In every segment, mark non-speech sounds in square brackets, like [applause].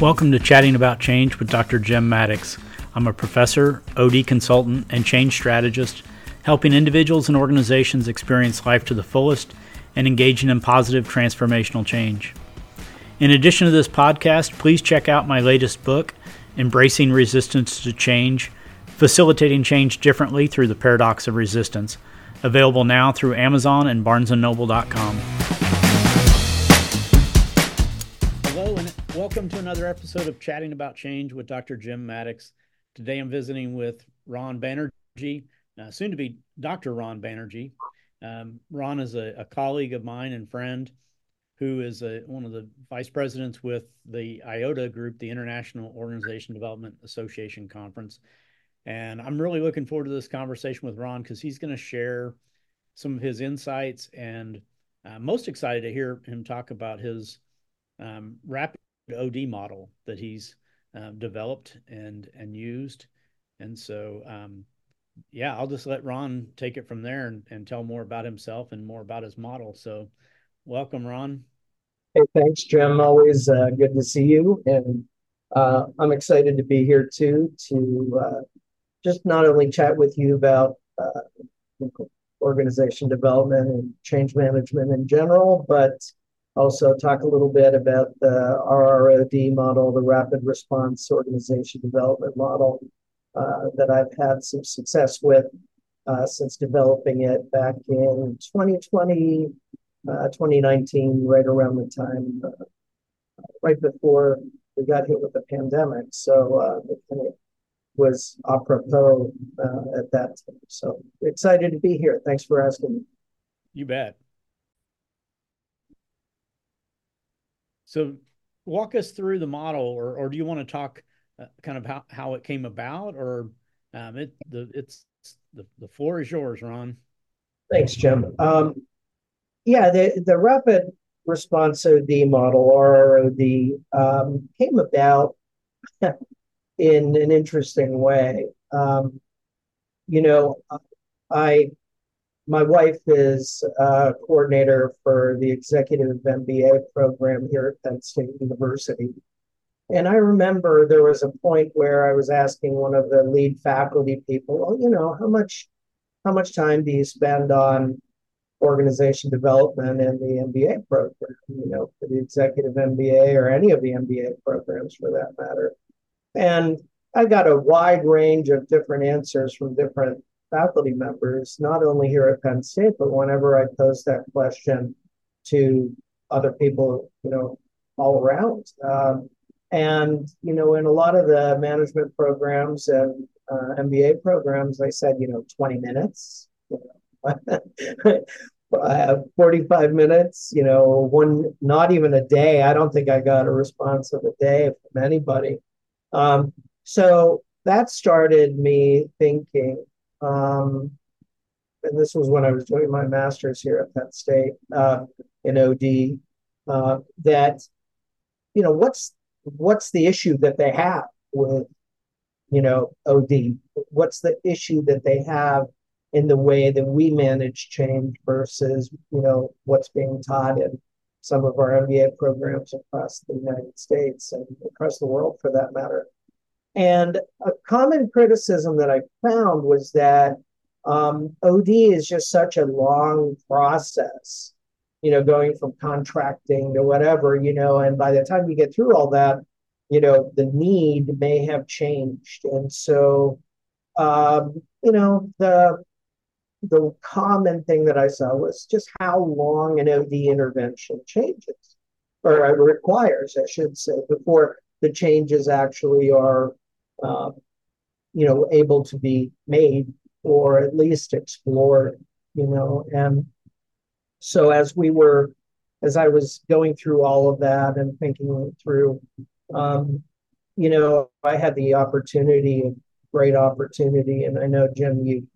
Welcome to Chatting About Change with Dr. Jim Maddox. I'm a professor, OD consultant, and change strategist, helping individuals and organizations experience life to the fullest and engaging in positive transformational change. In addition to this podcast, please check out my latest book, Embracing Resistance to Change Facilitating Change Differently Through the Paradox of Resistance, available now through Amazon and barnesandnoble.com. welcome to another episode of Chatting About Change with Dr. Jim Maddox. Today I'm visiting with Ron Banerjee, uh, soon to be Dr. Ron Banerjee. Um, Ron is a, a, colleague of mine and friend who is a, one of the vice presidents with the IODA group, the International Organization Development Association Conference. And I'm really looking forward to this conversation with Ron because he's going to share some of his insights and uh, most excited to hear him talk about his um, rapid OD model that he's uh, developed and and used. And so, um, yeah, I'll just let Ron take it from there and, and tell more about himself and more about his model. So, welcome, Ron. Hey, thanks, Jim. Always uh, good to see you, and uh, I'm excited to be here too to uh, just not only chat with you about uh, organization development and change management in general, but also talk a little bit about the RROD model, the Rapid Response Organization Development Model uh, that I've had some success with uh, since developing it back in 2020, uh, 2019, right around the time, uh, right before we got hit with the pandemic. So uh, it kind of was apropos uh, at that time. So excited to be here. Thanks for asking me. You bet. So walk us through the model, or or do you want to talk uh, kind of how, how it came about, or um, it the it's the, the floor is yours, Ron. Thanks, Jim. Um, yeah, the the rapid response OD model, RROD, um, came about [laughs] in an interesting way. Um, you know, I my wife is a coordinator for the executive MBA program here at Penn State University. And I remember there was a point where I was asking one of the lead faculty people, well, you know, how much how much time do you spend on organization development in the MBA program, you know, for the executive MBA or any of the MBA programs for that matter. And I got a wide range of different answers from different faculty members, not only here at Penn State, but whenever I pose that question to other people, you know, all around. Um, and, you know, in a lot of the management programs and uh, MBA programs, I said, you know, 20 minutes, know, [laughs] uh, 45 minutes, you know, one, not even a day. I don't think I got a response of a day from anybody. Um, so that started me thinking, um, and this was when I was doing my master's here at Penn State uh, in OD, uh, that, you know, what's what's the issue that they have with, you know, OD? What's the issue that they have in the way that we manage change versus, you know, what's being taught in some of our MBA programs across the United States and across the world for that matter. And a common criticism that I found was that um, OD is just such a long process, you know, going from contracting to whatever, you know, and by the time you get through all that, you know, the need may have changed. And so, um, you know, the the common thing that I saw was just how long an OD intervention changes or requires, I should say, before the changes actually are uh, you know, able to be made or at least explored, you know. And so as we were, as I was going through all of that and thinking through, um, you know, I had the opportunity, great opportunity, and I know Jim, you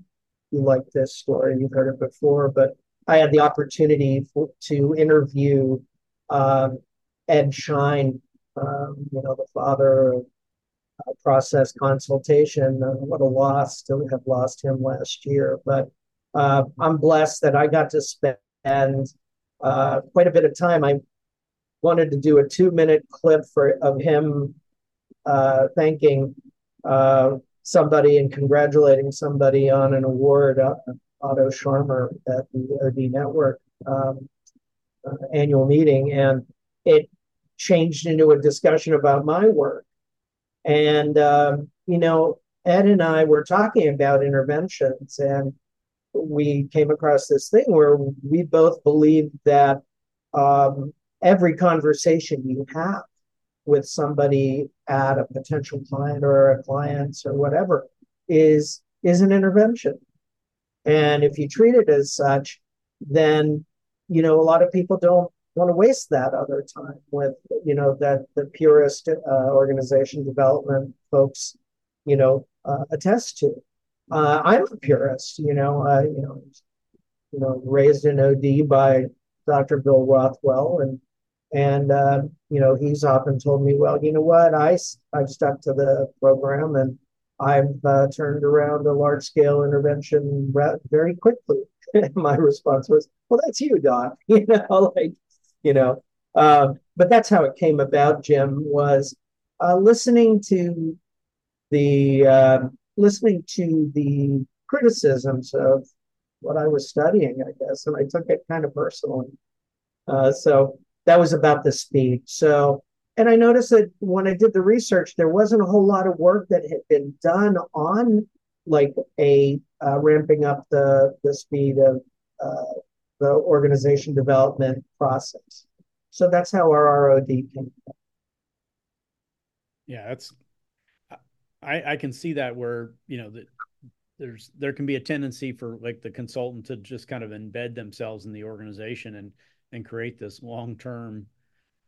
you like this story, you've heard it before, but I had the opportunity for, to interview um, Ed Schein, um, you know, the father of process consultation. Uh, what a loss to have lost him last year. But uh, I'm blessed that I got to spend uh, quite a bit of time. I wanted to do a two minute clip for of him uh, thanking uh, somebody and congratulating somebody on an award, uh, Otto Scharmer at the OD Network um, annual meeting, and it changed into a discussion about my work. And um, you know, Ed and I were talking about interventions, and we came across this thing where we both believed that um, every conversation you have with somebody at a potential client or a client or whatever is is an intervention. And if you treat it as such then you know a lot of people don't want to waste that other time with you know that the purist uh, organization development folks you know uh, attest to. Uh, i'm a purist you know i you know you know raised in od by dr bill rothwell and and uh, you know he's often told me well you know what? I i've stuck to the program and i've uh, turned around a large scale intervention very quickly. [laughs] My response was well that's you doc [laughs] you know like you know uh, but that's how it came about jim was uh, listening to the um, listening to the criticisms of what i was studying i guess and i took it kind of personally uh, so that was about the speed. So, and I noticed that when I did the research, there wasn't a whole lot of work that had been done on like a uh, ramping up the the speed of uh, the organization development process. So that's how RROD came. Yeah, that's I I can see that where you know that there's there can be a tendency for like the consultant to just kind of embed themselves in the organization and and create this long term,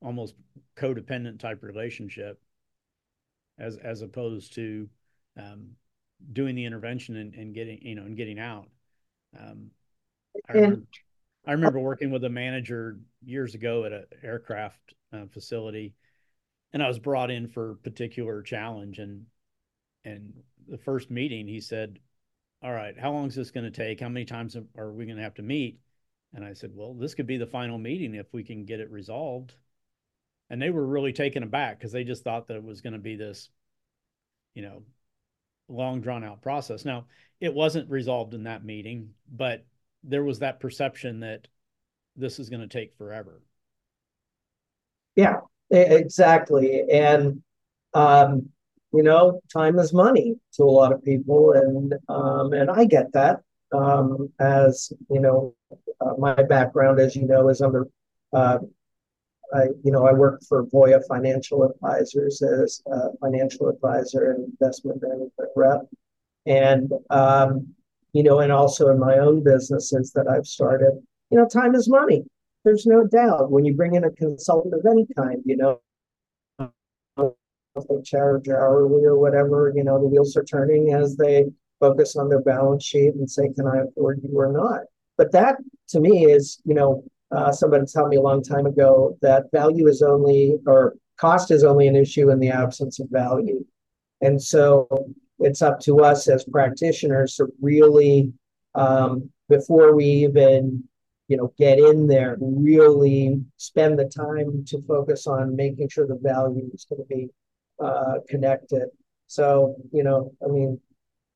almost codependent type relationship, as as opposed to um, doing the intervention and, and, getting you know and getting out. Um, remember, I remember working with a manager years ago at an aircraft uh, facility, and I was brought in for a particular challenge and and the first meeting he said all right how long is this going to take how many times are we going to have to meet and I said, well, this could be the final meeting if we can get it resolved. And they were really taken aback because they just thought that it was going to be this, you know, long drawn out process. Now, it wasn't resolved in that meeting, but there was that perception that this is going to take forever. Yeah, exactly. And, um, you know, time is money to a lot of people. And, um, and I get that um, as you know, uh, my background, as you know, is under, uh, I, you know, I worked for Voya Financial Advisors as a financial advisor and investment management rep, and um, you know, and also in my own businesses that I've started. You know, time is money. There's no doubt when you bring in a consultant of any kind. You know, charge hourly or whatever, you know, the wheels are turning as they focus on their balance sheet and say, can I afford you or not? But that to me is, you know, uh, somebody told me a long time ago that value is only, or cost is only an issue in the absence of value. And so it's up to us as practitioners to really, um, before we even, you know, get in there, really spend the time to focus on making sure the value is going to be uh, connected. So, you know, I mean,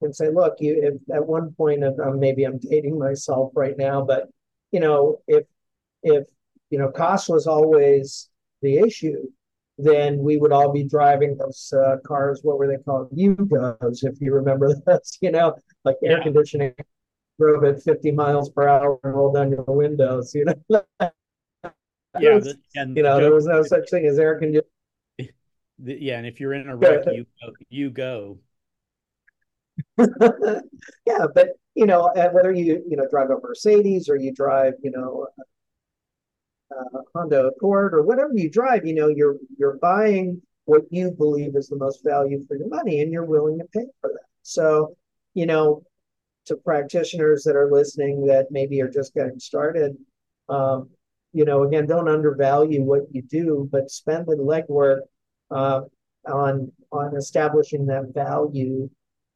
and say, look, you if at one point of um, maybe I'm dating myself right now, but you know, if if you know cost was always the issue, then we would all be driving those uh, cars. What were they called? Yugos, if you remember [laughs] those. You know, like yeah. air conditioning drove at 50 miles per hour and rolled down your windows. You know. [laughs] yeah, was, and you know, there was no such thing as air conditioning. Yeah, and if you're in a wreck, you [laughs] you go. yeah, but you know, whether you you know drive a Mercedes or you drive, you know, a Honda Accord or whatever you drive, you know, you're you're buying what you believe is the most value for your money, and you're willing to pay for that. So, you know, to practitioners that are listening that maybe are just getting started, um, you know, again, don't undervalue what you do, but spend the legwork uh, on on establishing that value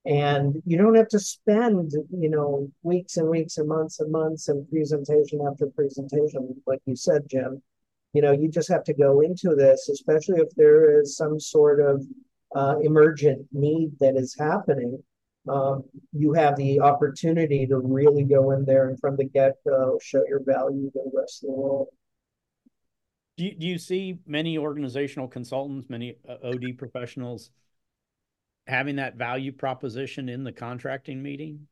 and you don't have to spend, you know, weeks and weeks and months and months and presentation after presentation, like you said, Jim. you know, you just have to go into this, especially if there is some sort of uh, emergent need that is happening. Um, you have the opportunity to really go in there and from the get go show your value to the rest of the world. Do you, do you see many organizational consultants, many uh, OD professionals having that value proposition in the contracting meeting?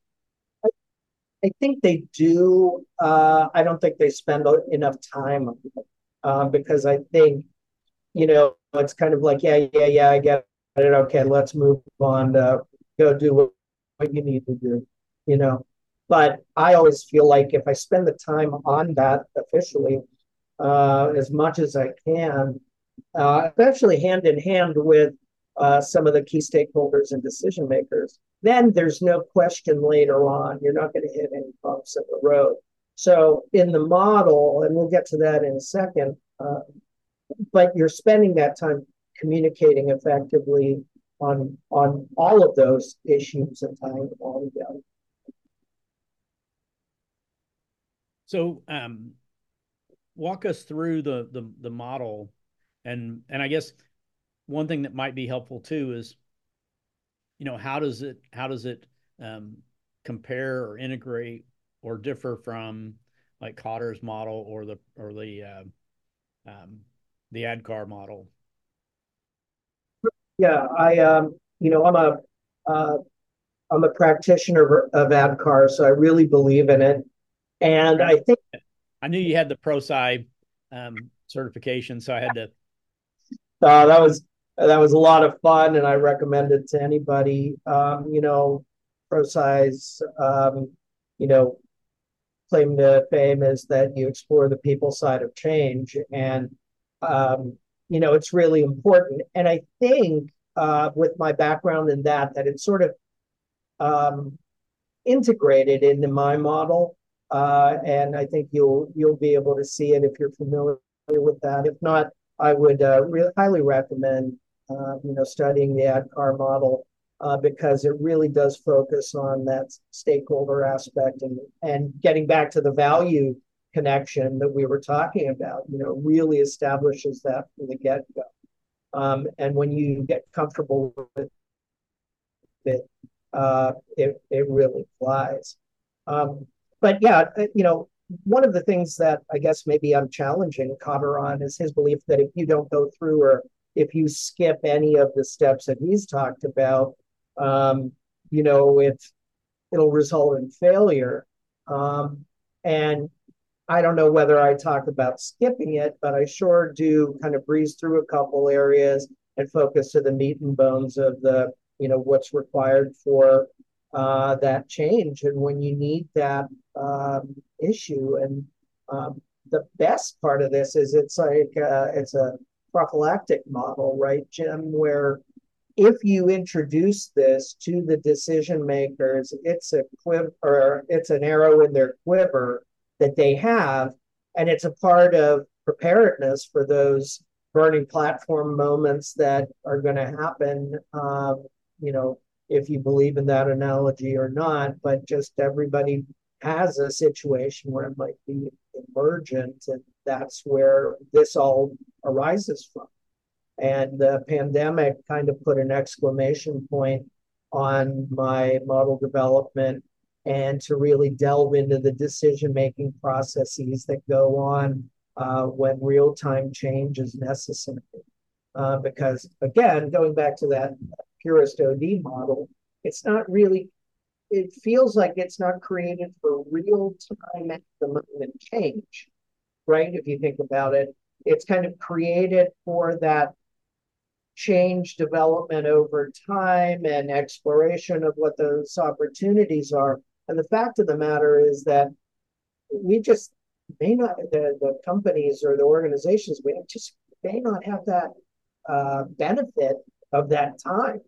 I, think they do. Uh, I don't think they spend enough time uh, because I think, you know, it's kind of like, yeah, yeah, yeah, I get it. Okay, let's move on. To go do what, what you need to do, you know. But I always feel like if I spend the time on that officially, uh, as much as I can, uh, especially hand in hand with uh, some of the key stakeholders and decision makers, then there's no question later on you're not going to hit any bumps in the road. So in the model, and we'll get to that in a second, uh, but you're spending that time communicating effectively on on all of those issues and tying them all together. So um, walk us through the the the model, and and I guess one thing that might be helpful too is, you know, how does it how does it um, compare or integrate or differ from like Kotter's model or the or the uh, um, the ADKAR model? Yeah, I um, you know, I'm a uh, I'm a practitioner of ADKAR, so I really believe in it, and I think I knew you had the ProSci um, certification, so I had to. Uh, that was that was a lot of fun, and I recommend it to anybody. Um, you know, ProSci's, um, you know, claim to fame is that you explore the people side of change, and um, you know, it's really important. And I think uh, with my background in that, that it's sort of um, integrated into my model uh, and I think you'll you'll be able to see it if you're familiar with that. If not, I would uh, highly recommend uh, you know studying the ADKAR model uh, because it really does focus on that stakeholder aspect and and getting back to the value connection that we were talking about. You know, really establishes that from the get go. Um, and when you get comfortable with it, uh, it it really flies. Um, but yeah, uh, you know, one of the things that I guess maybe I'm challenging Kotter on is his belief that if you don't go through or if you skip any of the steps that he's talked about, um, you know, it it'll result in failure. Um, and I don't know whether I talk about skipping it, but I sure do kind of breeze through a couple areas and focus to the meat and bones of the, you know, what's required for uh, that change and when you need that um, issue. And um, the best part of this is it's like uh, it's a prophylactic model, right, Jim? Where if you introduce this to the decision makers, it's a quiver or it's an arrow in their quiver that they have, and it's a part of preparedness for those burning platform moments that are going to happen. Um, you know, if you believe in that analogy or not, but just everybody has a situation where it might be emergent, and that's where this all arises from. And the pandemic kind of put an exclamation point on my model development and to really delve into the decision making processes that go on uh, when real time change is necessary. Uh, because, again, going back to that purist OD model, it's not really, it feels like it's not created for real time at the moment change, right? If you think about it, it's kind of created for that change development over time and exploration of what those opportunities are. And the fact of the matter is that we just may not, the, the companies or the organizations, we just may not have that uh, benefit of that time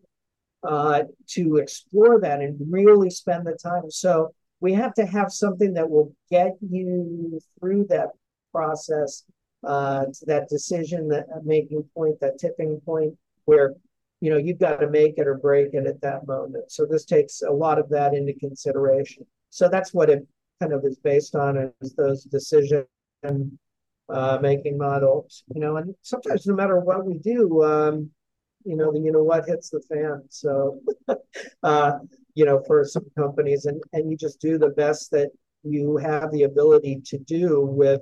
uh, to explore that and really spend the time. So we have to have something that will get you through that process uh, to that decision, that making point, that tipping point where you know you've got to make it or break it at that moment. So this takes a lot of that into consideration. So that's what it kind of is based on is those decision uh, making models, you know, and sometimes no matter what we do, um, you know, the, you know what hits the fan. So, [laughs] uh, you know, for some companies, and and you just do the best that you have the ability to do with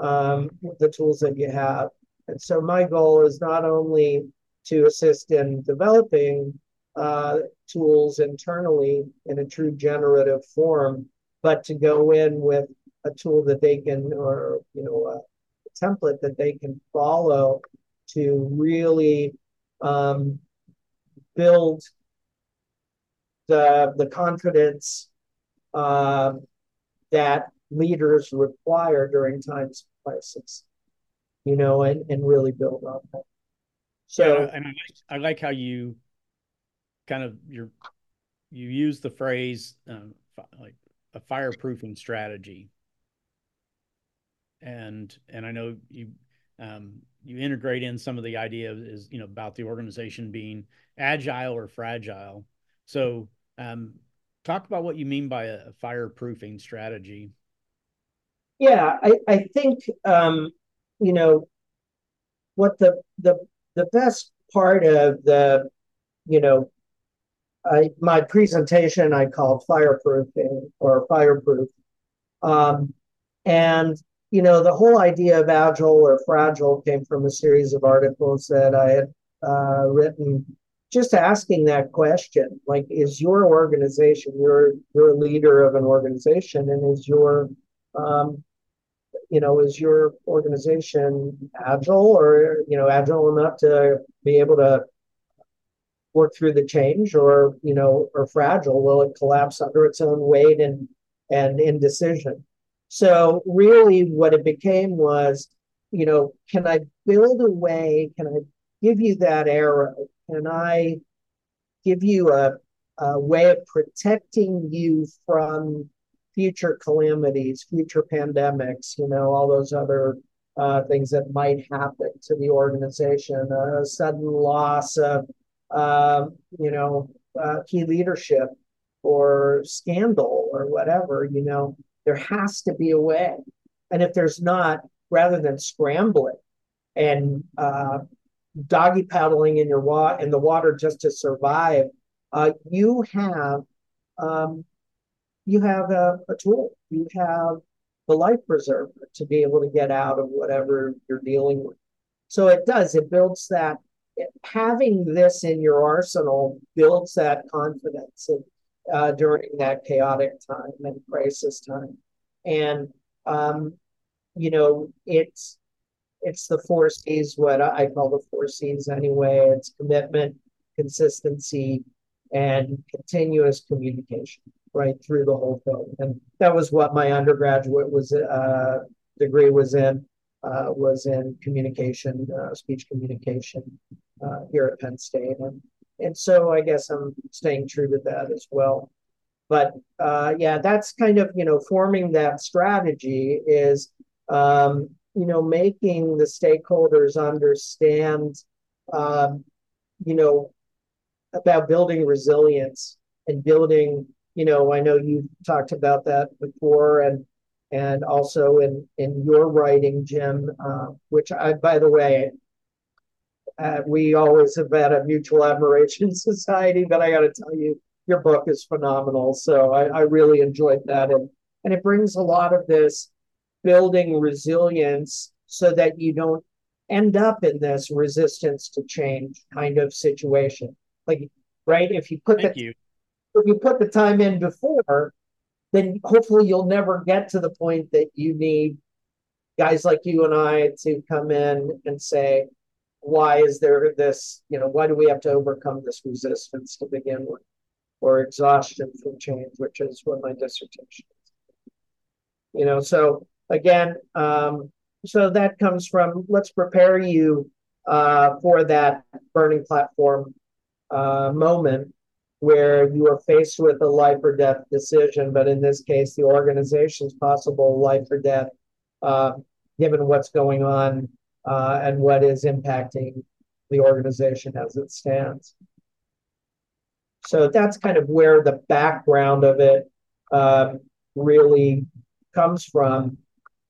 um, the tools that you have. And so, my goal is not only to assist in developing uh, tools internally in a true generative form, but to go in with a tool that they can, or you know, a template that they can follow to really um, build the the confidence uh, that leaders require during times crisis, you know, and, and really build on that. So, yeah, and I I like how you kind of you you use the phrase um, like a fireproofing strategy, and and I know you um, you integrate in some of the idea is you know about the organization being agile or fragile. So um, talk about what you mean by a fireproofing strategy. Yeah, I, I think um, you know what the the the best part of the you know I, my presentation I called fireproofing or fireproof, um, and you know, the whole idea of agile or fragile came from a series of articles that I had uh, written just asking that question like is your organization you're you're a leader of an organization and is your um, you know is your organization agile or you know agile enough to be able to work through the change or you know or fragile? Will it collapse under its own weight and and indecision? So really what it became was, you know, can I build a way, can I give you that arrow? Can I give you a, a way of protecting you from future calamities, future pandemics, you know, all those other uh, things that might happen to the organization, a sudden loss of, uh, you know, uh, key leadership or scandal or whatever, you know, there has to be a way. And if there's not, rather than scrambling and uh, doggy paddling in your wa- in the water just to survive, uh, you have um, you have a, a tool. You have the life preserver to be able to get out of whatever you're dealing with. So it does. It builds that. Having this in your arsenal builds that confidence. And uh, during that chaotic time and crisis time. And um, you know, it's it's the four C's, what I call the four C's anyway. It's commitment, consistency, and continuous communication right through the whole thing. And that was what my undergraduate was uh, degree was in. Uh, was in communication, uh, speech communication uh, here at Penn State, and and so I guess I'm staying true to that as well. But uh, yeah, that's kind of you know forming that strategy is um, you know making the stakeholders understand um, you know about building resilience and building you know I know you've talked about that before and and also in in your writing, Jim, uh, which I by the way uh, we always have had a mutual admiration [laughs] society, but I got to tell you, your book is phenomenal. So I, I really enjoyed that. And, and it brings a lot of this building resilience so that you don't end up in this resistance to change kind of situation. Like, right? If you put Thank the you. If you put the time in before, then hopefully you'll never get to the point that you need guys like you and I to come in and say, why is there this, you know, why do we have to overcome this resistance to begin with? Or exhaustion from change, which is what my dissertation is. You know, so again, um, so that comes from let's prepare you uh, for that burning platform uh, moment where you are faced with a life or death decision, but in this case, the organization's possible life or death, uh, given what's going on uh, and what is impacting the organization as it stands. So that's kind of where the background of it um, really comes from.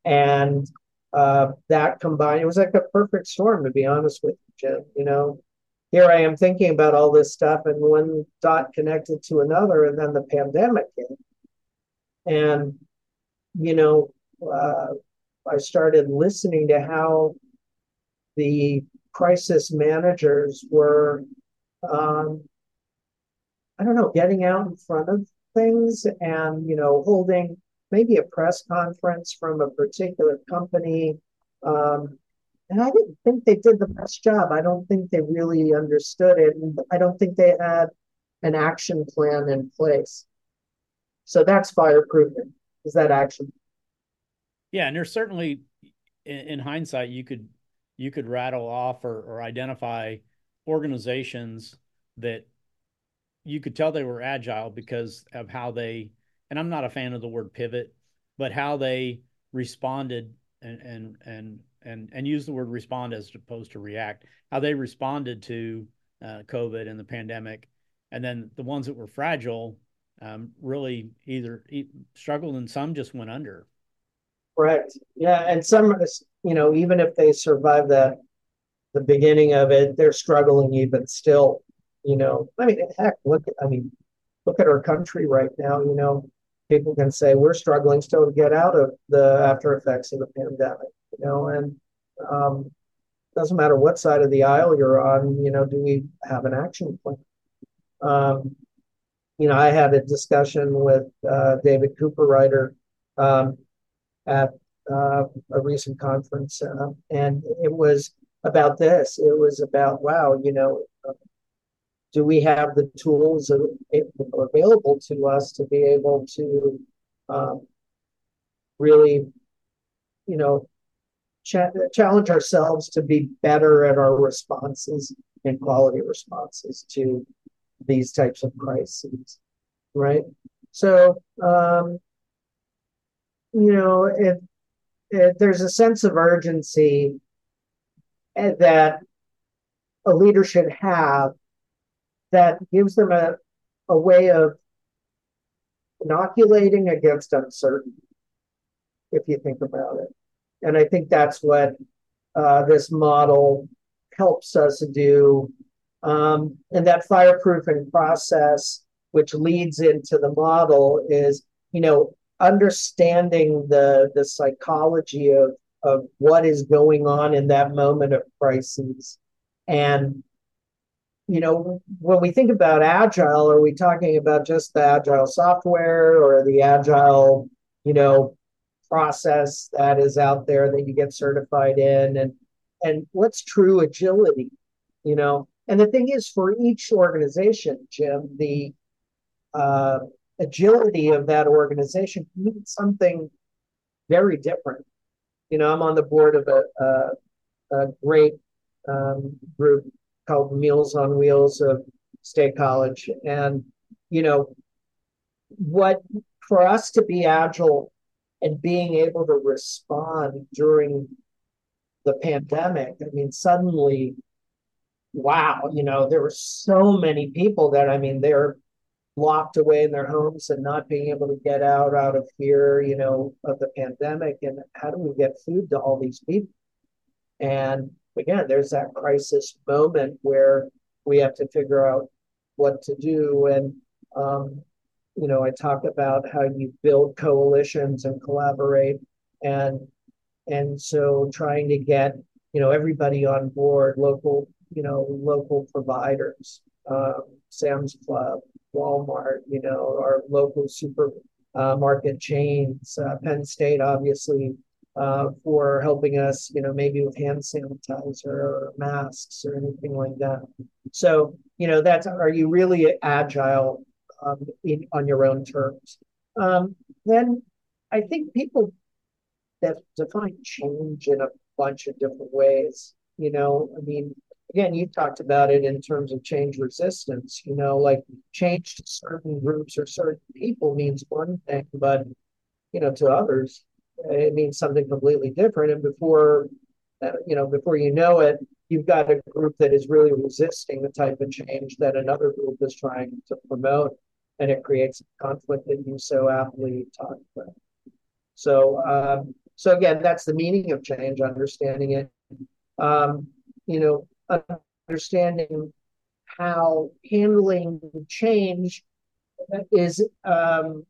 And uh, that combined, it was like a perfect storm, to be honest with you, Jim. You know, here I am thinking about all this stuff, and one dot connected to another, and then the pandemic came. And, you know, uh, I started listening to how the crisis managers were, um, I don't know, getting out in front of things and, you know, holding maybe a press conference from a particular company. Um, and I didn't think they did the best job. I don't think they really understood it. And I don't think they had an action plan in place. So that's fireproofing. Is that action? Yeah, and there's certainly in, in hindsight you could you could rattle off or, or identify organizations that you could tell they were agile because of how they and I'm not a fan of the word pivot, but how they responded and and and and and use the word respond as opposed to react. How they responded to uh, COVID and the pandemic, and then the ones that were fragile um, really either struggled and some just went under. Correct. Yeah, and some, you know, even if they survive that, the beginning of it, they're struggling even still. You know, I mean, heck, look. I mean, look at our country right now. You know, people can say we're struggling still to get out of the after effects of the pandemic, you know, and um, doesn't matter what side of the aisle you're on, you know, do we have an action plan? Um, you know, I had a discussion with uh, David Cooperrider um, at uh, a recent conference, uh, and it was about this. It was about, wow, you know, do we have the tools available to us to be able to um, really, you know, ch- challenge ourselves to be better at our responses and quality responses to these types of crises, right? So, um, you know, if, if there's a sense of urgency eh, that a leader should have that gives them a, a way of inoculating against uncertainty, if you think about it. And I think that's what uh, this model helps us do. Um, and that fireproofing process, which leads into the model, is you know understanding the the psychology of of what is going on in that moment of crisis and you know, when we think about agile, are we talking about just the agile software or the agile, you know, process that is out there that you get certified in and and what's true agility, you know? And the thing is for each organization, Jim, the uh, agility of that organization means something very different. You know, I'm on the board of a, a, a great um, group called Meals on Wheels of State College. And, you know, what for us to be agile and being able to respond during the pandemic, I mean, suddenly, wow, you know, there were so many people that, I mean, they're locked away in their homes and not being able to get out out of fear, you know, of the pandemic. And how do we get food to all these people? And again, there's that crisis moment where we have to figure out what to do. And, um, you know, I talk about how you build coalitions and collaborate. And, and so trying to get, you know, everybody on board, local, you know, local providers, um, Sam's Club, Walmart, you know, our local super uh, market chains, uh, Penn State, obviously, uh, for helping us, you know, maybe with hand sanitizer or masks or anything like that. So, you know, that's are you really agile um, in, on your own terms? Um, then I think people that define change in a bunch of different ways. You know, I mean, again, you talked about it in terms of change resistance. You know, like change to certain groups or certain people means one thing, but you know, to others, it means something completely different. And before, uh, you know, before you know it, you've got a group that is really resisting the type of change that another group is trying to promote, and it creates conflict that you so aptly talked about. So, um, So again, that's the meaning of change, understanding it. Um, you know, understanding how handling change is um,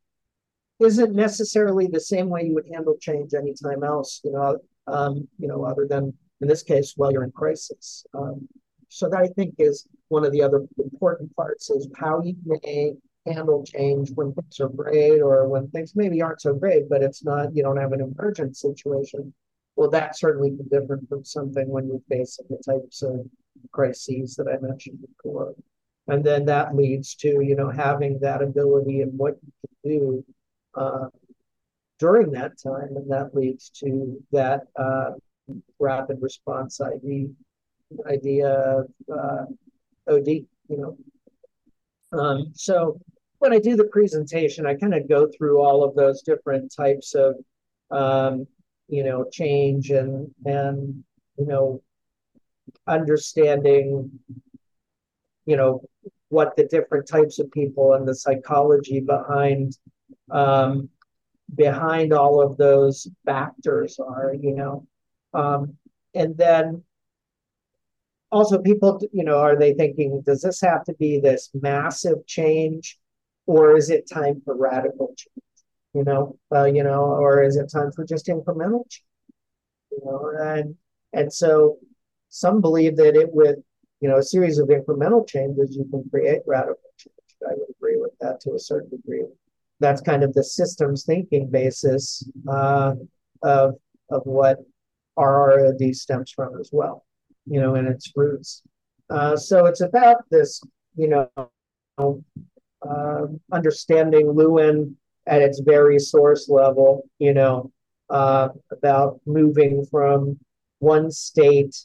isn't necessarily the same way you would handle change anytime else. You know, um, you know, other than in this case, while you're in crisis. Um, so that I think is one of the other important parts is how you may handle change when things are great or when things maybe aren't so great, but it's not, you don't have an emergent situation. Well, that certainly be different from something when you're facing the types of crises that I mentioned before. And then that leads to, you know, having that ability and what you can do uh, during that time. And that leads to that uh, rapid response ID idea of uh, OD, you know. Um, so when I do the presentation, I kind of go through all of those different types of, um, you know, change and and you know, understanding, you know, what the different types of people and the psychology behind um, behind all of those factors are, you know. Um, and then also people, you know, are they thinking, does this have to be this massive change or is it time for radical change? You know, uh, you know, or is it time for just incremental change? You know, and and so some believe that it with you know a series of incremental changes you can create radical change. I would agree with that to a certain degree. That's kind of the systems thinking basis uh, of of what RROD stems from as well, you know, in its roots. Uh, so it's about this, you know, uh, understanding Lewin at its very source level, you know, uh, about moving from one state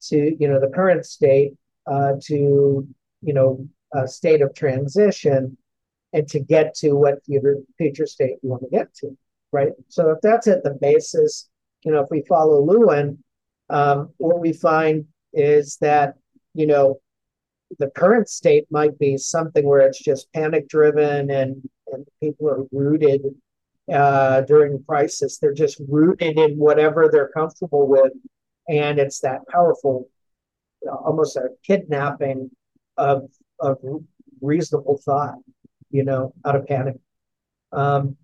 to, you know, the current state uh, to, you know, a state of transition and to get to what future, future state you want to get to, right? So if that's at the basis, you know, if we follow Lewin, um, what we find is that, you know, the current state might be something where it's just panic driven and, and people are rooted uh, during crisis. They're just rooted in whatever they're comfortable with. And it's that powerful, almost a kidnapping of, of reasonable thought, you know, out of panic. Um,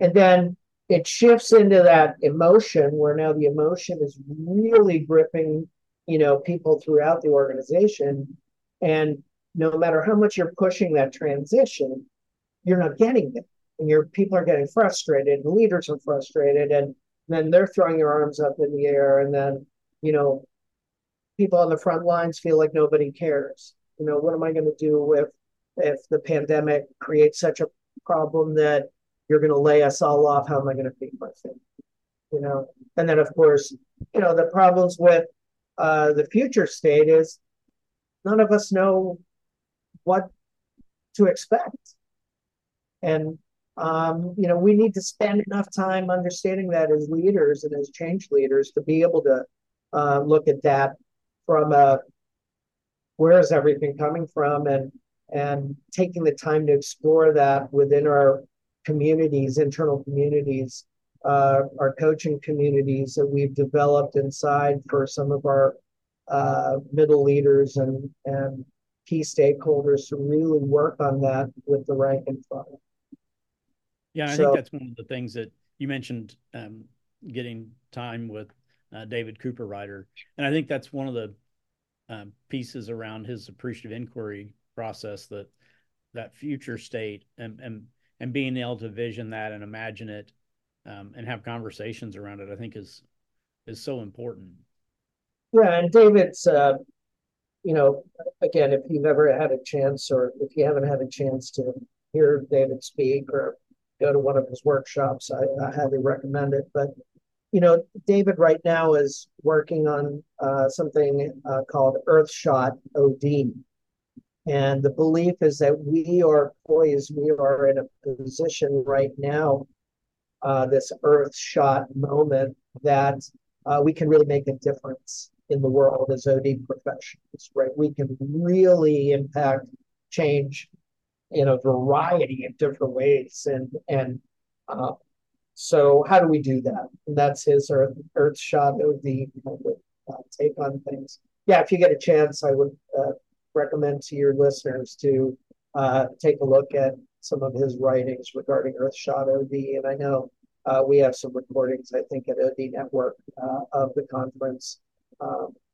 and then it shifts into that emotion where now the emotion is really gripping, you know, people throughout the organization and no matter how much you're pushing that transition, you're not getting it. And your people are getting frustrated, and leaders are frustrated, and then they're throwing their arms up in the air, and then you know, people on the front lines feel like nobody cares. You know, what am I going to do if if the pandemic creates such a problem that you're going to lay us all off? How am I going to feed my family? You know, and then of course, you know, the problems with uh, the future state is none of us know what to expect. And um, you know, we need to spend enough time understanding that as leaders and as change leaders to be able to uh, look at that from a where is everything coming from and and taking the time to explore that within our communities, internal communities, uh, our coaching communities that we've developed inside for some of our uh, middle leaders and, and key stakeholders to really work on that with the rank and file. Yeah, I so, think that's one of the things that you mentioned um, getting time with uh, David Cooperrider. And I think that's one of the um, pieces around his appreciative inquiry process that that future state and, and, and being able to vision that and imagine it um, and have conversations around it, I think is, is so important. Yeah, and David's, uh, you know, again, if you've ever had a chance, or if you haven't had a chance to hear David speak or go to one of his workshops, I, I highly recommend it. But you know, David right now is working on uh, something uh, called Earthshot OD. And the belief is that we are poised, we are in a position right now, uh, this Earthshot moment, that uh, we can really make a difference in the world as OD professionals, right? We can really impact change in a variety of different ways. And, and uh, so how do we do that? And that's his earth, earth shot of the uh, take on things. Yeah, if you get a chance, I would uh, recommend to your listeners to uh, take a look at some of his writings regarding Earthshot OD. And I know uh, we have some recordings, I think, at OD Network uh, of the conference,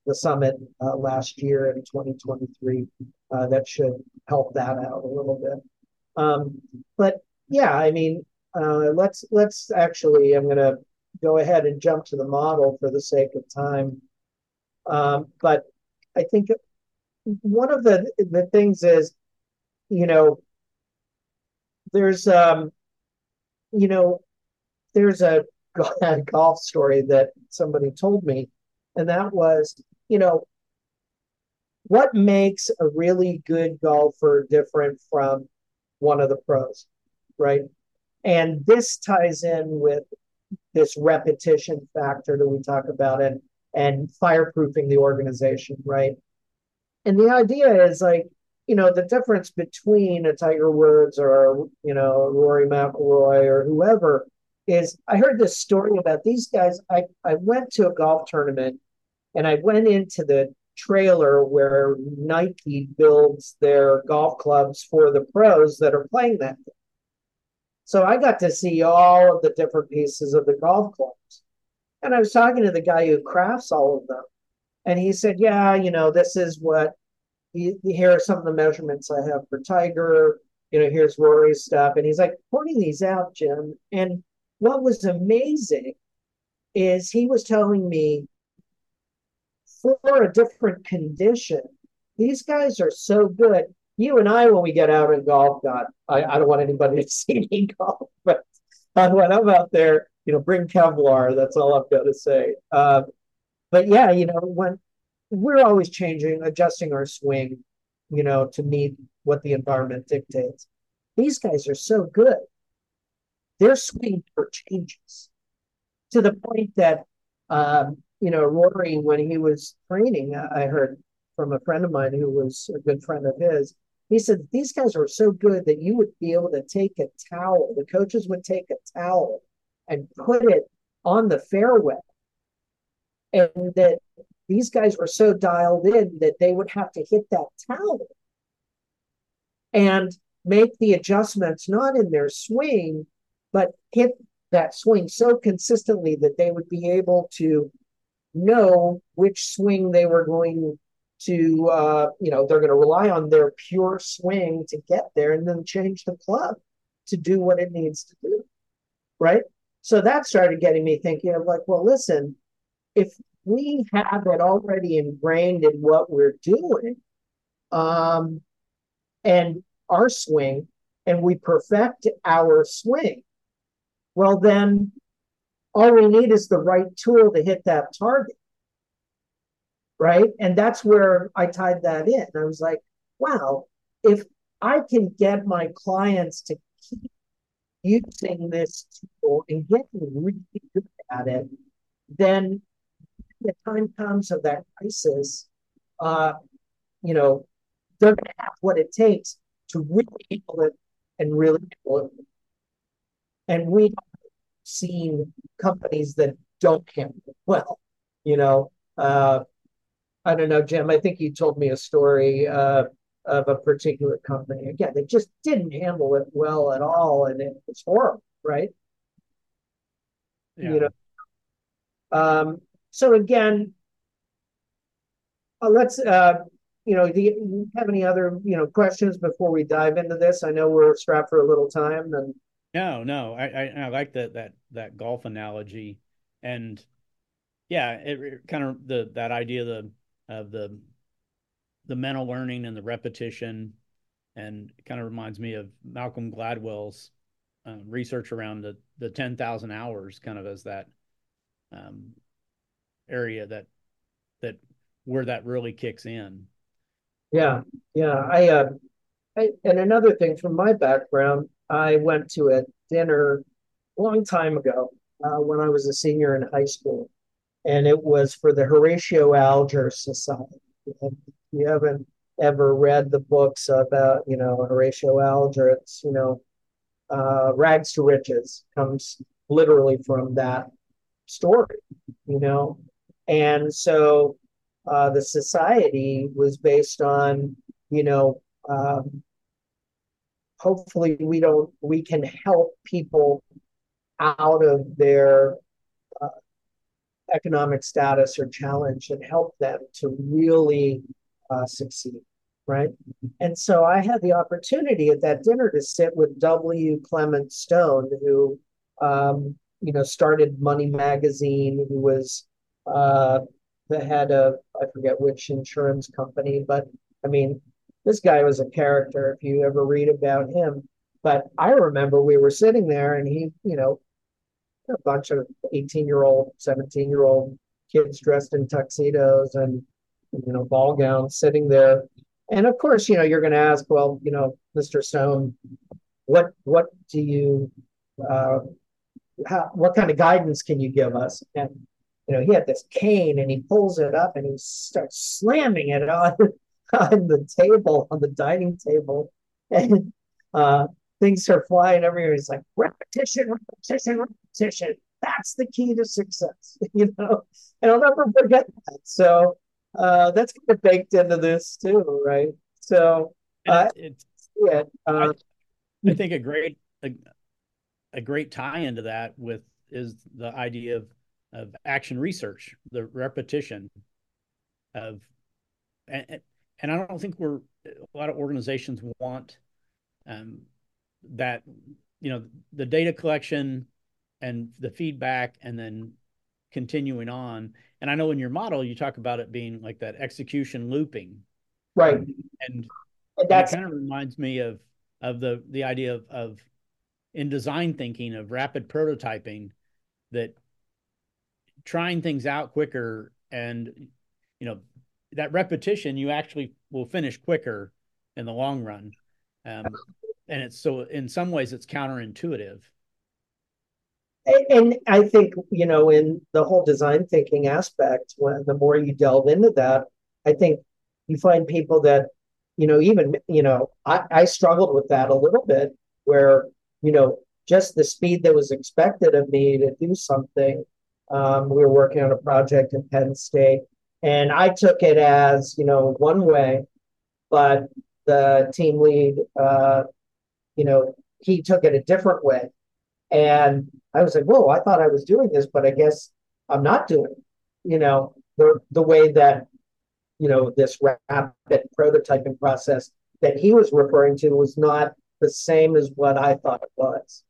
the summit uh, last year in 2023. Uh, that should help that out a little bit. Um, but yeah, I mean, uh, let's let's actually. I'm going to go ahead and jump to the model for the sake of time. Um, but I think one of the the things is, you know, there's um, you know, there's a [laughs] golf story that somebody told me, and that was, you know, what makes a really good golfer different from one of the pros, right? And this ties in with this repetition factor that we talk about and and fireproofing the organization, right? And the idea is like, you know, the difference between a Tiger Woods or you know Rory McIlroy or whoever is. I heard this story about these guys. I I went to a golf tournament, and I went into the trailer where Nike builds their golf clubs for the pros that are playing that. So I got to see all of the different pieces of the golf clubs. And I was talking to the guy who crafts all of them. And he said, Yeah, you know, this is what, here are some of the measurements I have for Tiger. You know, here's Rory's stuff. And he's like pointing these out, Jim. And what was amazing is he was telling me for a different condition, these guys are so good you and I, when we get out and golf, God, I, I don't want anybody [laughs] to see me golf, but uh, when I'm out there, you know, bring Kevlar. That's all I've got to say. Uh, but yeah, you know, when we're always changing, adjusting our swing, you know, to meet what the environment dictates. These guys are so good. Their swing changes to the point that, um, you know, Rory, when he was training, I heard from a friend of mine who was a good friend of his, he said these guys are so good that you would be able to take a towel. The coaches would take a towel and put it on the fairway. And that these guys were so dialed in that they would have to hit that towel and make the adjustments not in their swing, but hit that swing so consistently that they would be able to know which swing they were going to uh, you know they're going to rely on their pure swing to get there and then change the club to do what it needs to do right? So that started getting me thinking of like well listen if we have it already ingrained in what we're doing um, and our swing and we perfect our swing well then all we need is the right tool to hit that target right? And that's where I tied that in. I was like, wow, if I can get my clients to keep using this tool and getting really good at it, then the time comes of that crisis, uh, you know, they're going to have what it takes to really handle it and really handle it. And we've seen companies that don't handle it well, you know, uh, I don't know, Jim. I think you told me a story uh, of a particular company. Again, they just didn't handle it well at all, and it was horrible, right? Yeah. You know. Um, so again, uh, let's. Uh, you know, do you have any other you know questions before we dive into this? I know we're strapped for a little time, and no, no, I I, I like that that that golf analogy, and yeah, it, it kind of the that idea the of the the mental learning and the repetition and kind of reminds me of Malcolm Gladwell's um, research around the the 10,000 hours kind of as that um, area that that where that really kicks in. Yeah, yeah. I, uh, I and another thing from my background, I went to a dinner a long time ago uh, when I was a senior in high school, and it was for the Horatio Alger Society. If you haven't ever read the books about, you know, Horatio Alger, it's, you know, uh, rags to riches comes literally from that story, you know? And so uh, the society was based on, you know, um, hopefully we don't, we can help people out of their uh, economic status or challenge and help them to really uh, succeed right? And so I had the opportunity at that dinner to sit with W. Clement Stone, who, um, you know, started Money Magazine, who was uh, the head of, I forget which insurance company, but I mean, this guy was a character if you ever read about him. But I remember we were sitting there and he, you know, a bunch of 18 year old, 17 year old kids dressed in tuxedos and, you know, ball gowns sitting there and of course, you know, you're going to ask, well, you know, Mr. Stone, what what do you, uh, how, what kind of guidance can you give us? And you know, he had this cane, and he pulls it up, and he starts slamming it on on the table, on the dining table, and uh, things are flying everywhere. He's like, repetition, repetition, repetition. That's the key to success, [laughs] you know. And I'll never forget that. So uh, that's kind of baked into this too, right? So uh, it's yeah. Uh, I, I think a great a, a great tie into that with is the idea of of action research, the repetition of and, and I don't think we're a lot of organizations want um, that you know the data collection and the feedback and then continuing on. And I know in your model you talk about it being like that execution looping, right? And, and that kind of reminds me of of the the idea of, of in design thinking of rapid prototyping that trying things out quicker and you know that repetition you actually will finish quicker in the long run um, and it's so in some ways it's counterintuitive and I think you know in the whole design thinking aspect, when the more you delve into that, I think you find people that you know even you know I, I struggled with that a little bit where you know just the speed that was expected of me to do something. Um, we were working on a project in Penn State, and I took it as you know one way, but the team lead, uh, you know, he took it a different way, and I was like, whoa, I thought I was doing this, but I guess I'm not doing, you know, the, the way that, you know, this rapid prototyping process that he was referring to was not the same as what I thought it was.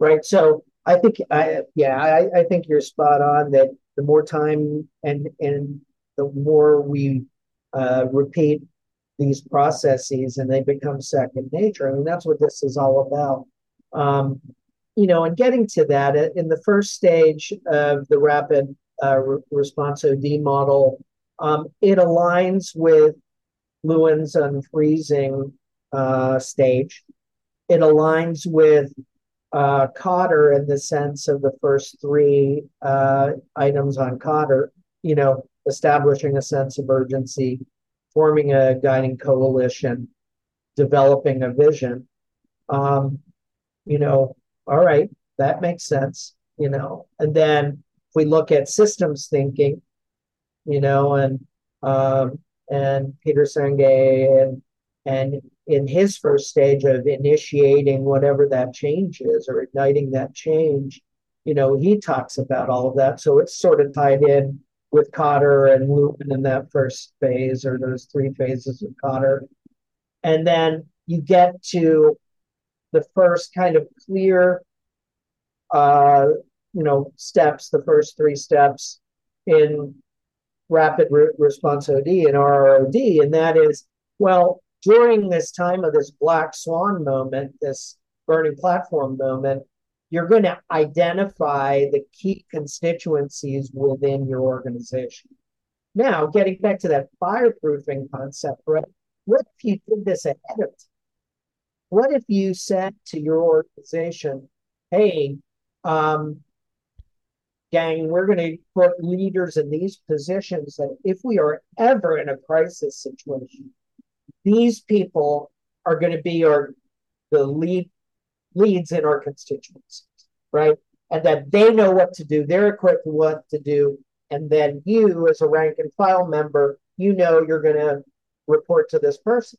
Right. So I think I yeah, I, I think you're spot on that the more time and and the more we uh, repeat these processes and they become second nature. I mean, that's what this is all about. Um, you know, and getting to that uh, in the first stage of the rapid uh, response OD model, um, it aligns with Lewin's unfreezing uh, stage. It aligns with uh, Kotter in the sense of the first three uh, items on Kotter, you know, establishing a sense of urgency, forming a guiding coalition, developing a vision. Um, you know, all right, that makes sense, you know. And then if we look at systems thinking, you know, and um, and Peter Senge and and in his first stage of initiating whatever that change is or igniting that change, you know, he talks about all of that. So it's sort of tied in with Kotter and Lewin in that first phase or those three phases of Kotter. And then you get to the first kind of clear, uh, you know, steps, the first three steps in rapid re- response OD and RROD, and that is, well, during this time of this black swan moment, this burning platform moment, you're going to identify the key constituencies within your organization. Now, getting back to that fireproofing concept, right? What if you did this ahead of time? What if you said to your organization, hey, um, gang, we're going to put leaders in these positions that if we are ever in a crisis situation, these people are going to be our the lead leads in our constituencies, right? and that they know what to do, they're equipped with what to do, and then you, as a rank and file member, you know you're going to report to this person.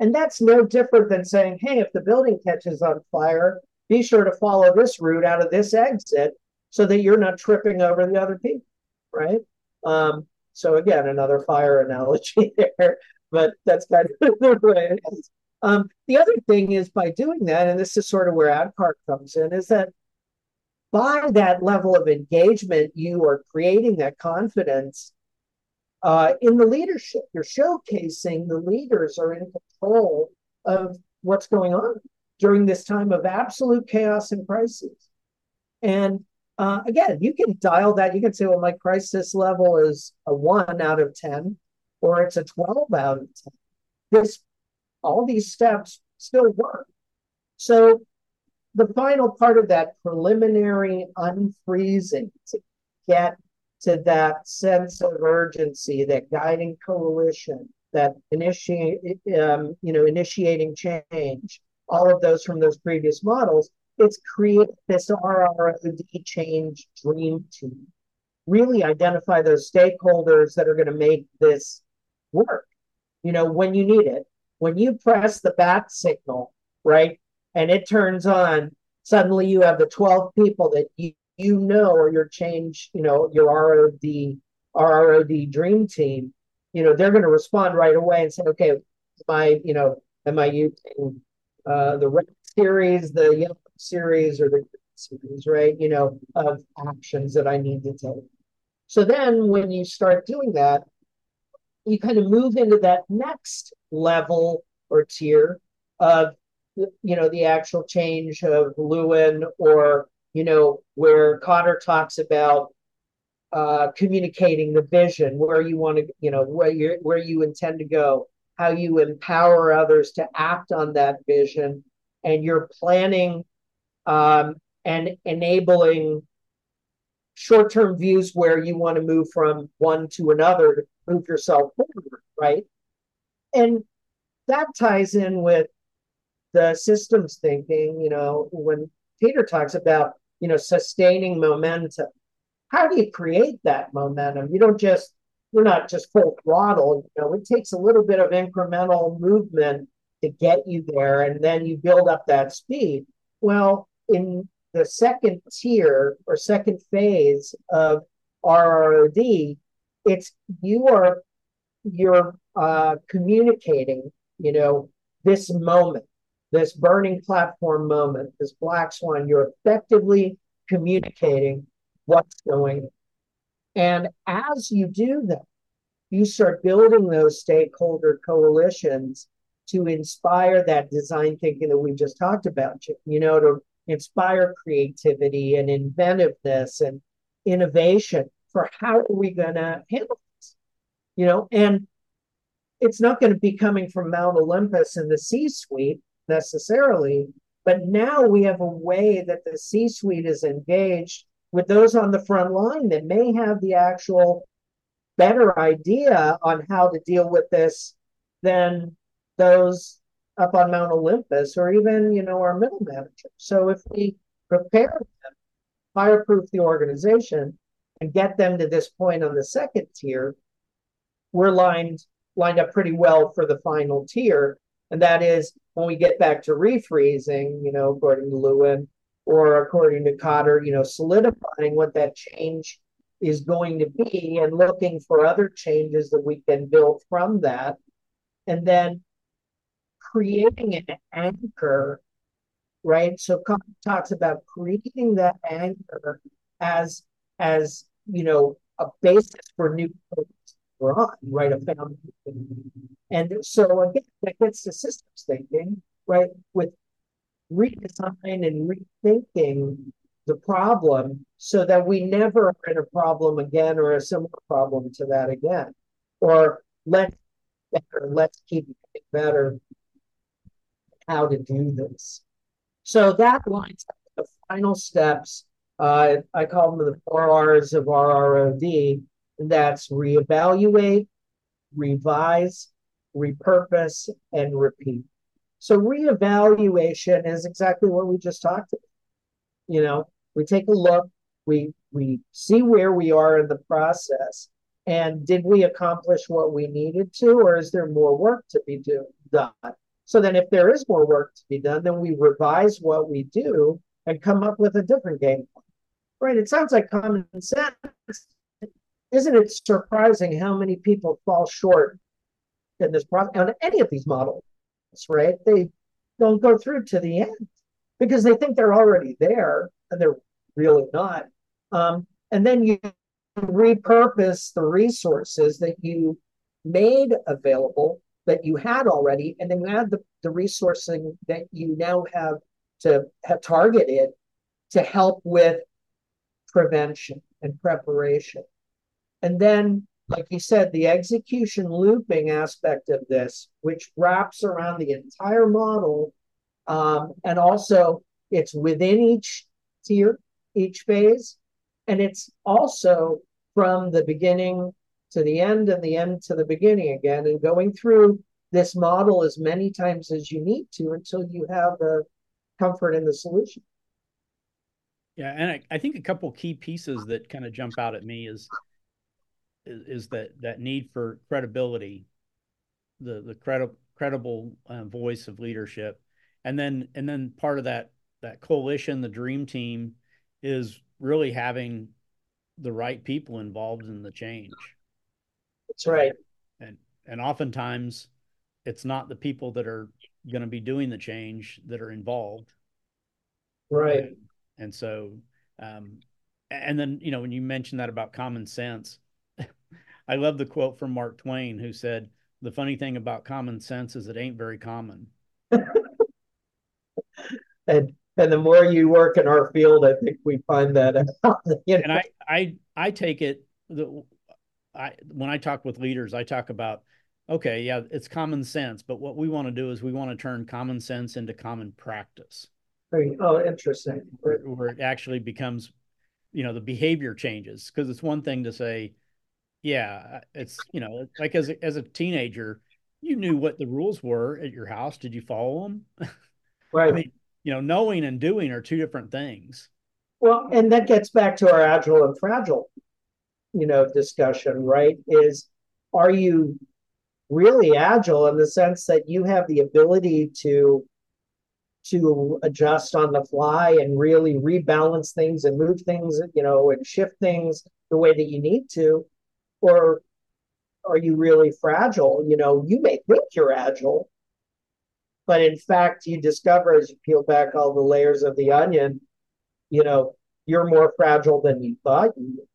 And that's no different than saying, hey, if the building catches on fire, be sure to follow this route out of this exit so that you're not tripping over the other people, right? Um, so again, another fire analogy [laughs] there, but that's kind of [laughs] the way it is. Um, the other thing is by doing that, and this is sort of where ADKAR comes in, is that by that level of engagement, you are creating that confidence uh, in the leadership. You're showcasing the leaders are in control of what's going on during this time of absolute chaos and crisis. And uh, again, you can dial that. You can say, well, my crisis level is a one out of 10, or it's a 12 out of 10. This, all these steps still work. So the final part of that preliminary unfreezing to get to that sense of urgency, that guiding coalition, that initiate, um, you know, initiating change, all of those from those previous models, it's create this RROD change dream team. Really identify those stakeholders that are going to make this work. You know, when you need it, when you press the bat signal, right, and it turns on, suddenly you have the 12 people that you, you know or your change, you know, your ROD, ROD dream team, you know, they're going to respond right away and say, okay, my, you know, am I using uh, the red series, the yellow series, or the series, right? You know, of actions that I need to take. So then when you start doing that, you kind of move into that next level or tier of you know the actual change of Lewin or you know where Kotter talks about uh, communicating the vision where you want to you know where you where you intend to go how you empower others to act on that vision and you're planning um, and enabling short-term views where you want to move from one to another to move yourself forward right and that ties in with the systems thinking, you know, when Peter talks about, you know, sustaining momentum, how do you create that momentum? You don't just, you're not just full throttle, you know, it takes a little bit of incremental movement to get you there, and then you build up that speed. Well, in the second tier or second phase of RROD, it's you are you're uh, communicating, you know, this moment this burning platform moment, this black swan, you're effectively communicating what's going on. And as you do that, you start building those stakeholder coalitions to inspire that design thinking that we just talked about, you know, to inspire creativity and inventiveness and innovation for how are we going to handle this, you know, and it's not going to be coming from Mount Olympus and the C suite necessarily. But now we have a way that the C suite is engaged with those on the front line that may have the actual better idea on how to deal with this than those up on Mount Olympus or even, you know, our middle manager. So if we prepare them, fireproof the organization, and get them to this point on the second tier, we're lined lined up pretty well for the final tier. And that is when we get back to refreezing, you know, according to Lewin or according to Kotter, you know, solidifying what that change is going to be and looking for other changes that we can build from that. And then creating an anchor, right? So talks about creating that anchor as as you know a basis for new on, right? A foundation. And so again, that gets to systems thinking, right? With redesign and rethinking the problem so that we never are in a problem again or a similar problem to that again. Or let's better, let's keep it better how to do this. So that lines up the final steps. Uh, I call them the four R's of RROD, that's reevaluate, revise, repurpose, and repeat. So reevaluation is exactly what we just talked about. You know, We take a look, we we see where we are in the process, and did we accomplish what we needed to, or is there more work to be do, done? So then, if there is more work to be done, then we revise what we do and come up with a different game plan. Right? It sounds like common sense. Isn't it surprising how many people fall short in this process on any of these models? Right? They don't go through to the end because they think they're already there and they're really not. Um, and then you repurpose the resources that you made available that you had already, and then you add the, the resourcing that you now have to have targeted to help with prevention and preparation. And then, like you said, the execution looping aspect of this, which wraps around the entire model, um, and also it's within each tier, each phase, and it's also from the beginning to the end and the end to the beginning again, and going through this model as many times as you need to until you have the comfort in the solution. Yeah, and I, I think a couple key pieces that kind of jump out at me is is, is that that need for credibility, the the credi- credible uh, voice of leadership, and then and then part of that that coalition, the dream team, is really having the right people involved in the change. That's right. And and oftentimes it's not the people that are going to be doing the change that are involved. Right. And so, um, and then, you know, when you mentioned that about common sense, [laughs] I love the quote from Mark Twain who said, the funny thing about common sense is it ain't very common. [laughs] and and the more you work in our field, I think we find that out. [laughs] You know? And I, I, I take it the, I when I talk with leaders, I talk about okay, yeah, it's common sense, but what we want to do is we want to turn common sense into common practice. Oh, interesting. Where, where it actually becomes, you know, the behavior changes because it's one thing to say, yeah, it's you know, like as a, as a teenager, you knew what the rules were at your house. Did you follow them? [laughs] Right. I mean, you know, knowing and doing are two different things. Well, and that gets back to our agile and fragile, you know, discussion, right? Is are you really agile in the sense that you have the ability to to adjust on the fly and really rebalance things and move things, you know, and shift things the way that you need to, or are you really fragile? You know, you may think you're agile, but in fact, you discover as you peel back all the layers of the onion, you know, you're more fragile than you thought you.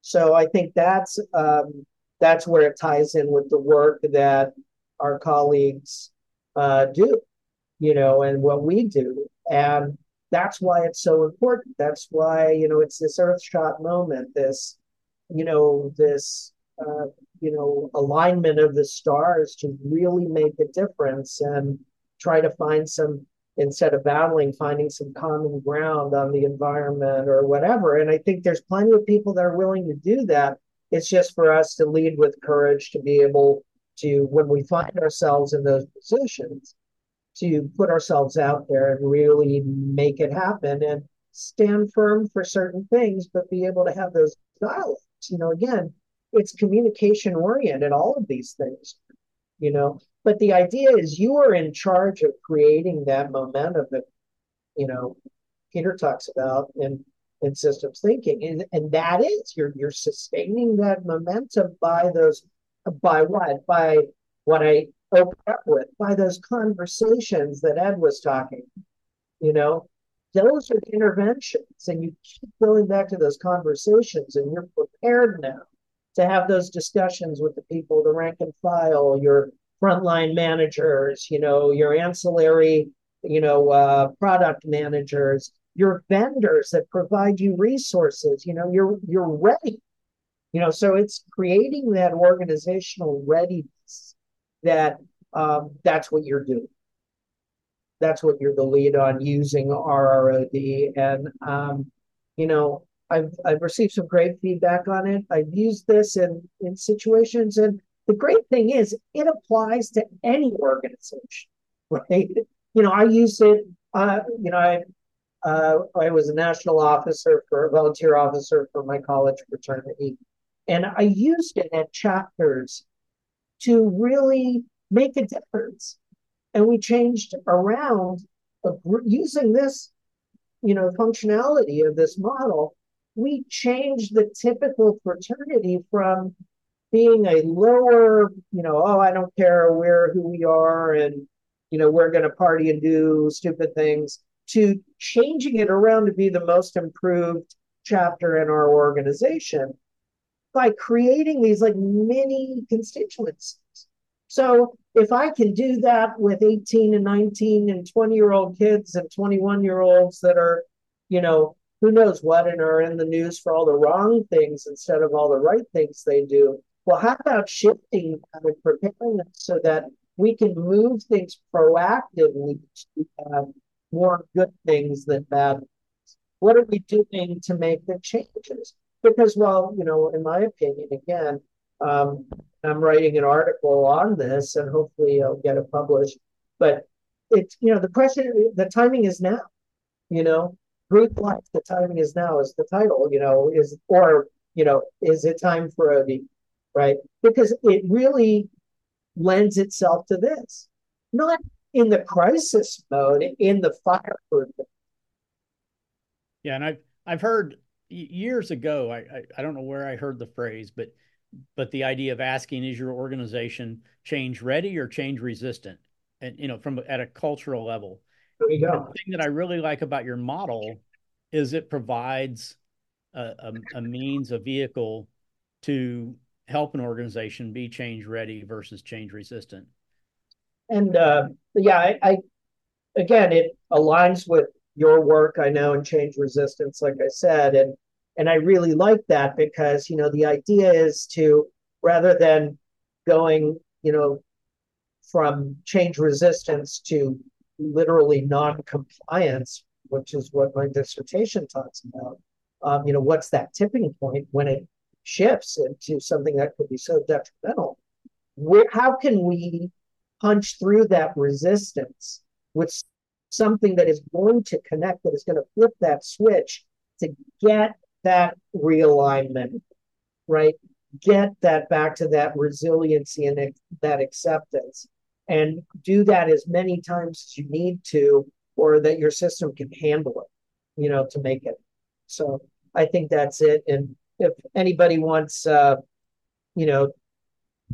So I think that's um, that's where it ties in with the work that our colleagues uh, do, you know, and what we do. And that's why it's so important. That's why, you know, it's this earthshot moment, this, you know, this, uh, you know, alignment of the stars to really make a difference and try to find some, instead of battling, finding some common ground on the environment or whatever. And I think there's plenty of people that are willing to do that it's just for us to lead with courage to be able to, when we find ourselves in those positions, to put ourselves out there and really make it happen and stand firm for certain things, but be able to have those dialogues. You know, again, it's communication oriented, all of these things, you know. But the idea is you are in charge of creating that momentum that, you know, Peter talks about and in systems thinking. And, and that is you're you're sustaining that momentum by those by what? By what I opened up with, by those conversations that Ed was talking. You know, those are interventions, and you keep going back to those conversations, and you're prepared now to have those discussions with the people, the rank and file, your frontline managers, you know, your ancillary, you know, uh, product managers, your vendors that provide you resources you know you're you're ready. You know so it's creating that organizational readiness that um, that's what you're doing. That's what you're the lead on using RROD and um, you know I've I've received some great feedback on it. I've used this in in situations and the great thing is it applies to any organization right you know I use it uh, you know I uh, I was a national officer for a volunteer officer for my college fraternity. And I used it at chapters to really make a difference. And we changed around using this, you know, functionality of this model. We changed the typical fraternity from being a lower, you know, oh, I don't care where who we are and you know, we're going to party and do stupid things to changing it around to be the most improved chapter in our organization by creating these like mini constituencies. So if I can do that with 18 and 19 and 20 year old kids and 21 year olds that are, you know, who knows what and are in the news for all the wrong things instead of all the right things they do. Well, how about shifting preparing them so that we can move things proactively to have more good things than bad things. What are we doing to make the changes? Because, well, you know, in my opinion, again, um, I'm writing an article on this and hopefully I'll get it published. But it's, you know, the question, the timing is now, you know, Greek life, the timing is now is the title, you know, is, or, you know, is it time for a, right? Because it really lends itself to this. Not in the crisis mode, in the fireproof. Yeah, and I've I've heard years ago. I, I I don't know where I heard the phrase, but but the idea of asking is your organization change ready or change resistant, and you know from at a cultural level. There go. The thing that I really like about your model is it provides a, a, a means, a vehicle to help an organization be change ready versus change resistant? And uh, yeah, I, I, again, it aligns with your work, I know, in change resistance, like I said, and and I really like that because you know the idea is to rather than going, you know, from change resistance to literally non-compliance, which is what my dissertation talks about. Um, you know, what's that tipping point when it shifts into something that could be so detrimental. How can we punch through that resistance with something that is going to connect, that is going to flip that switch to get that realignment, right? Get that back to that resiliency and that acceptance, and do that as many times as you need to, or that your system can handle it, you know, to make it. So I think that's it. And if anybody wants, uh, you know,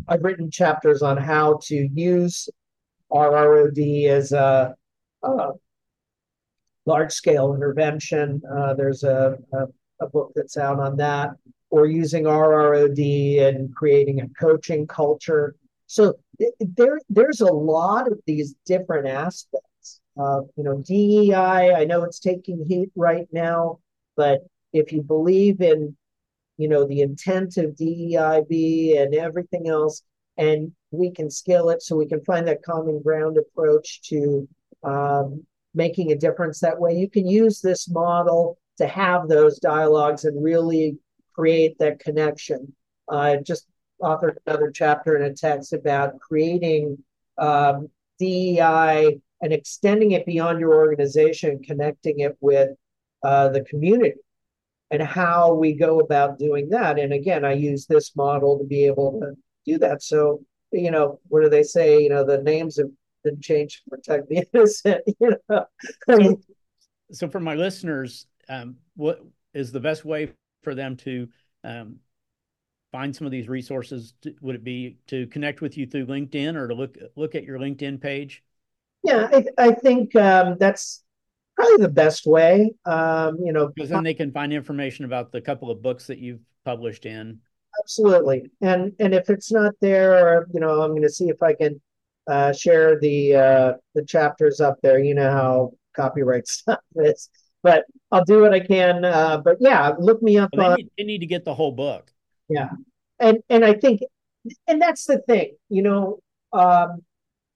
I've written chapters on how to use RROD as a, a large scale intervention. Uh, there's a, a, a, book that's out on that, or using RROD and creating a coaching culture. So there, there's a lot of these different aspects. Uh, you know, DEI, I know it's taking heat right now, but if you believe in you know, the intent of DEIB and everything else, and we can scale it so we can find that common ground approach to um, making a difference that way. You can use this model to have those dialogues and really create that connection. I uh, just authored another chapter in a text about creating um, DEI and extending it beyond your organization, connecting it with uh, the community and how we go about doing that. And again, I use this model to be able to do that. So, you know, what do they say? You know, the names have been changed to protect the [laughs] innocent. You know, so, [laughs] so for my listeners, um, what is the best way for them to um, find some of these resources? To, would it be to connect with you through LinkedIn or to look look at your LinkedIn page? Yeah, I, I think um, that's probably the best way. Um, you know, because then they can find information about the couple of books that you've published in. Absolutely, and and if it's not there, you know, I'm going to see if I can uh, share the uh, the chapters up there. You know how copyright [laughs] stuff is, but I'll do what I can. Uh, but yeah, look me up. Well, they, need, they need to get the whole book. Yeah, and and I think, and that's the thing. You know, um,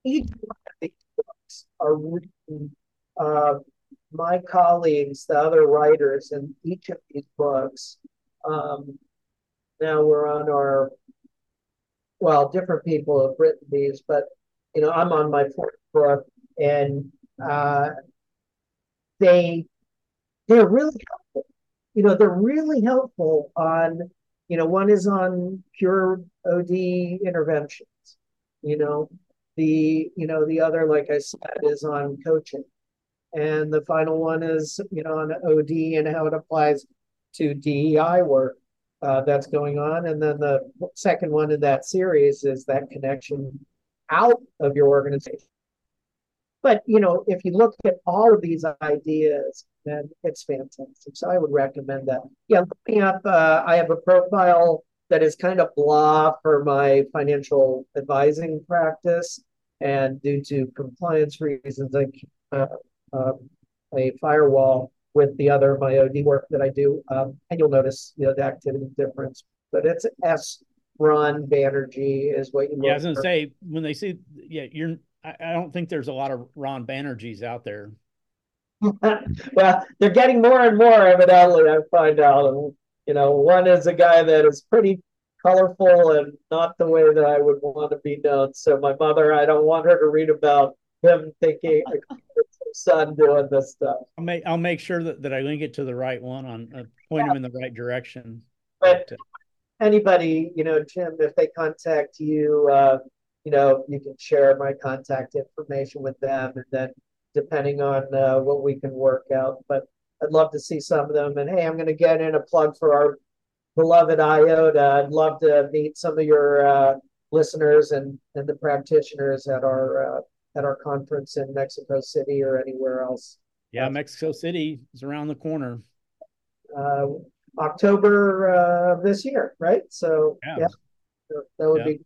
each one of these books are written uh, my colleagues, the other writers in each of these books, um, now we're on our, well, different people have written these, but you know, I'm on my fourth book, and uh, they they're really helpful. You know, they're really helpful on, you know, one is on pure OD interventions. You know, the you know the other, like I said, is on coaching, and the final one is you know on OD and how it applies to DEI work uh, that's going on, and then the second one in that series is that connection out of your organization but you know, if you look at all of these ideas, then it's fantastic. So I would recommend that. Yeah, looking up, uh, I have a profile that is kind of blah for my financial advising practice, and due to compliance reasons, I uh, uh, a firewall with the other my OD work that I do, um, and you'll notice you know the activity difference. But it's S Ron Banerjee is what you. Yeah, I was gonna for. say when they see yeah you're I, I don't think there's a lot of Ron Banerjees out there. [laughs] well, they're getting more and more, evidently, I find out. And, you know, one is a guy that is pretty colorful and not the way that I would want to be known. So my mother, I don't want her to read about him thinking [laughs] son doing this stuff. I'll make I'll make sure that, that I link it to the right one on uh, point yeah. him in the right direction. But, but uh, anybody, you know, Jim, if they contact you, uh, you know, you can share my contact information with them, and then depending on uh, what we can work out. But I'd love to see some of them. And hey, I'm going to get in a plug for our beloved IODA. I'd love to meet some of your uh, listeners and and the practitioners at our uh, at our conference in Mexico City or anywhere else. Yeah, Mexico City is around the corner. Uh, October uh, this year, right? So yeah, yeah that would yeah. be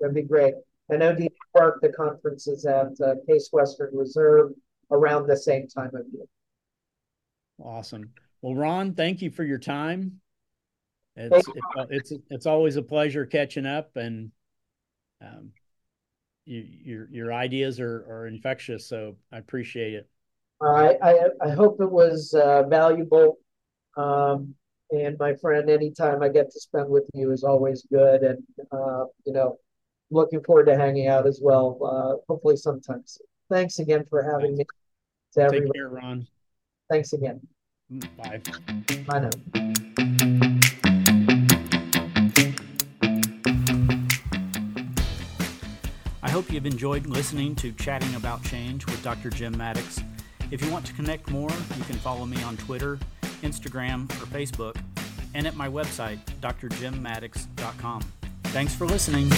that'd be great. I know Park, the conference is at uh, Case Western Reserve around the same time of year. Awesome. Well, Ron, thank you for your time. It's it's, it's it's always a pleasure catching up, and um, you, your your ideas are are infectious. So I appreciate it. I I, I hope it was uh, valuable. Um, and my friend, anytime I get to spend with you is always good. And uh, you know, looking forward to hanging out as well. Uh, hopefully, sometimes. Thanks again for having Thanks. me. To Take care, Ron. Thanks again. Mm, bye. Bye now. Hope you've enjoyed listening to Chatting About Change with Dr. Jim Maddox. If you want to connect more, you can follow me on Twitter, Instagram, or Facebook, and at my website, drjimmaddox.com. Thanks for listening.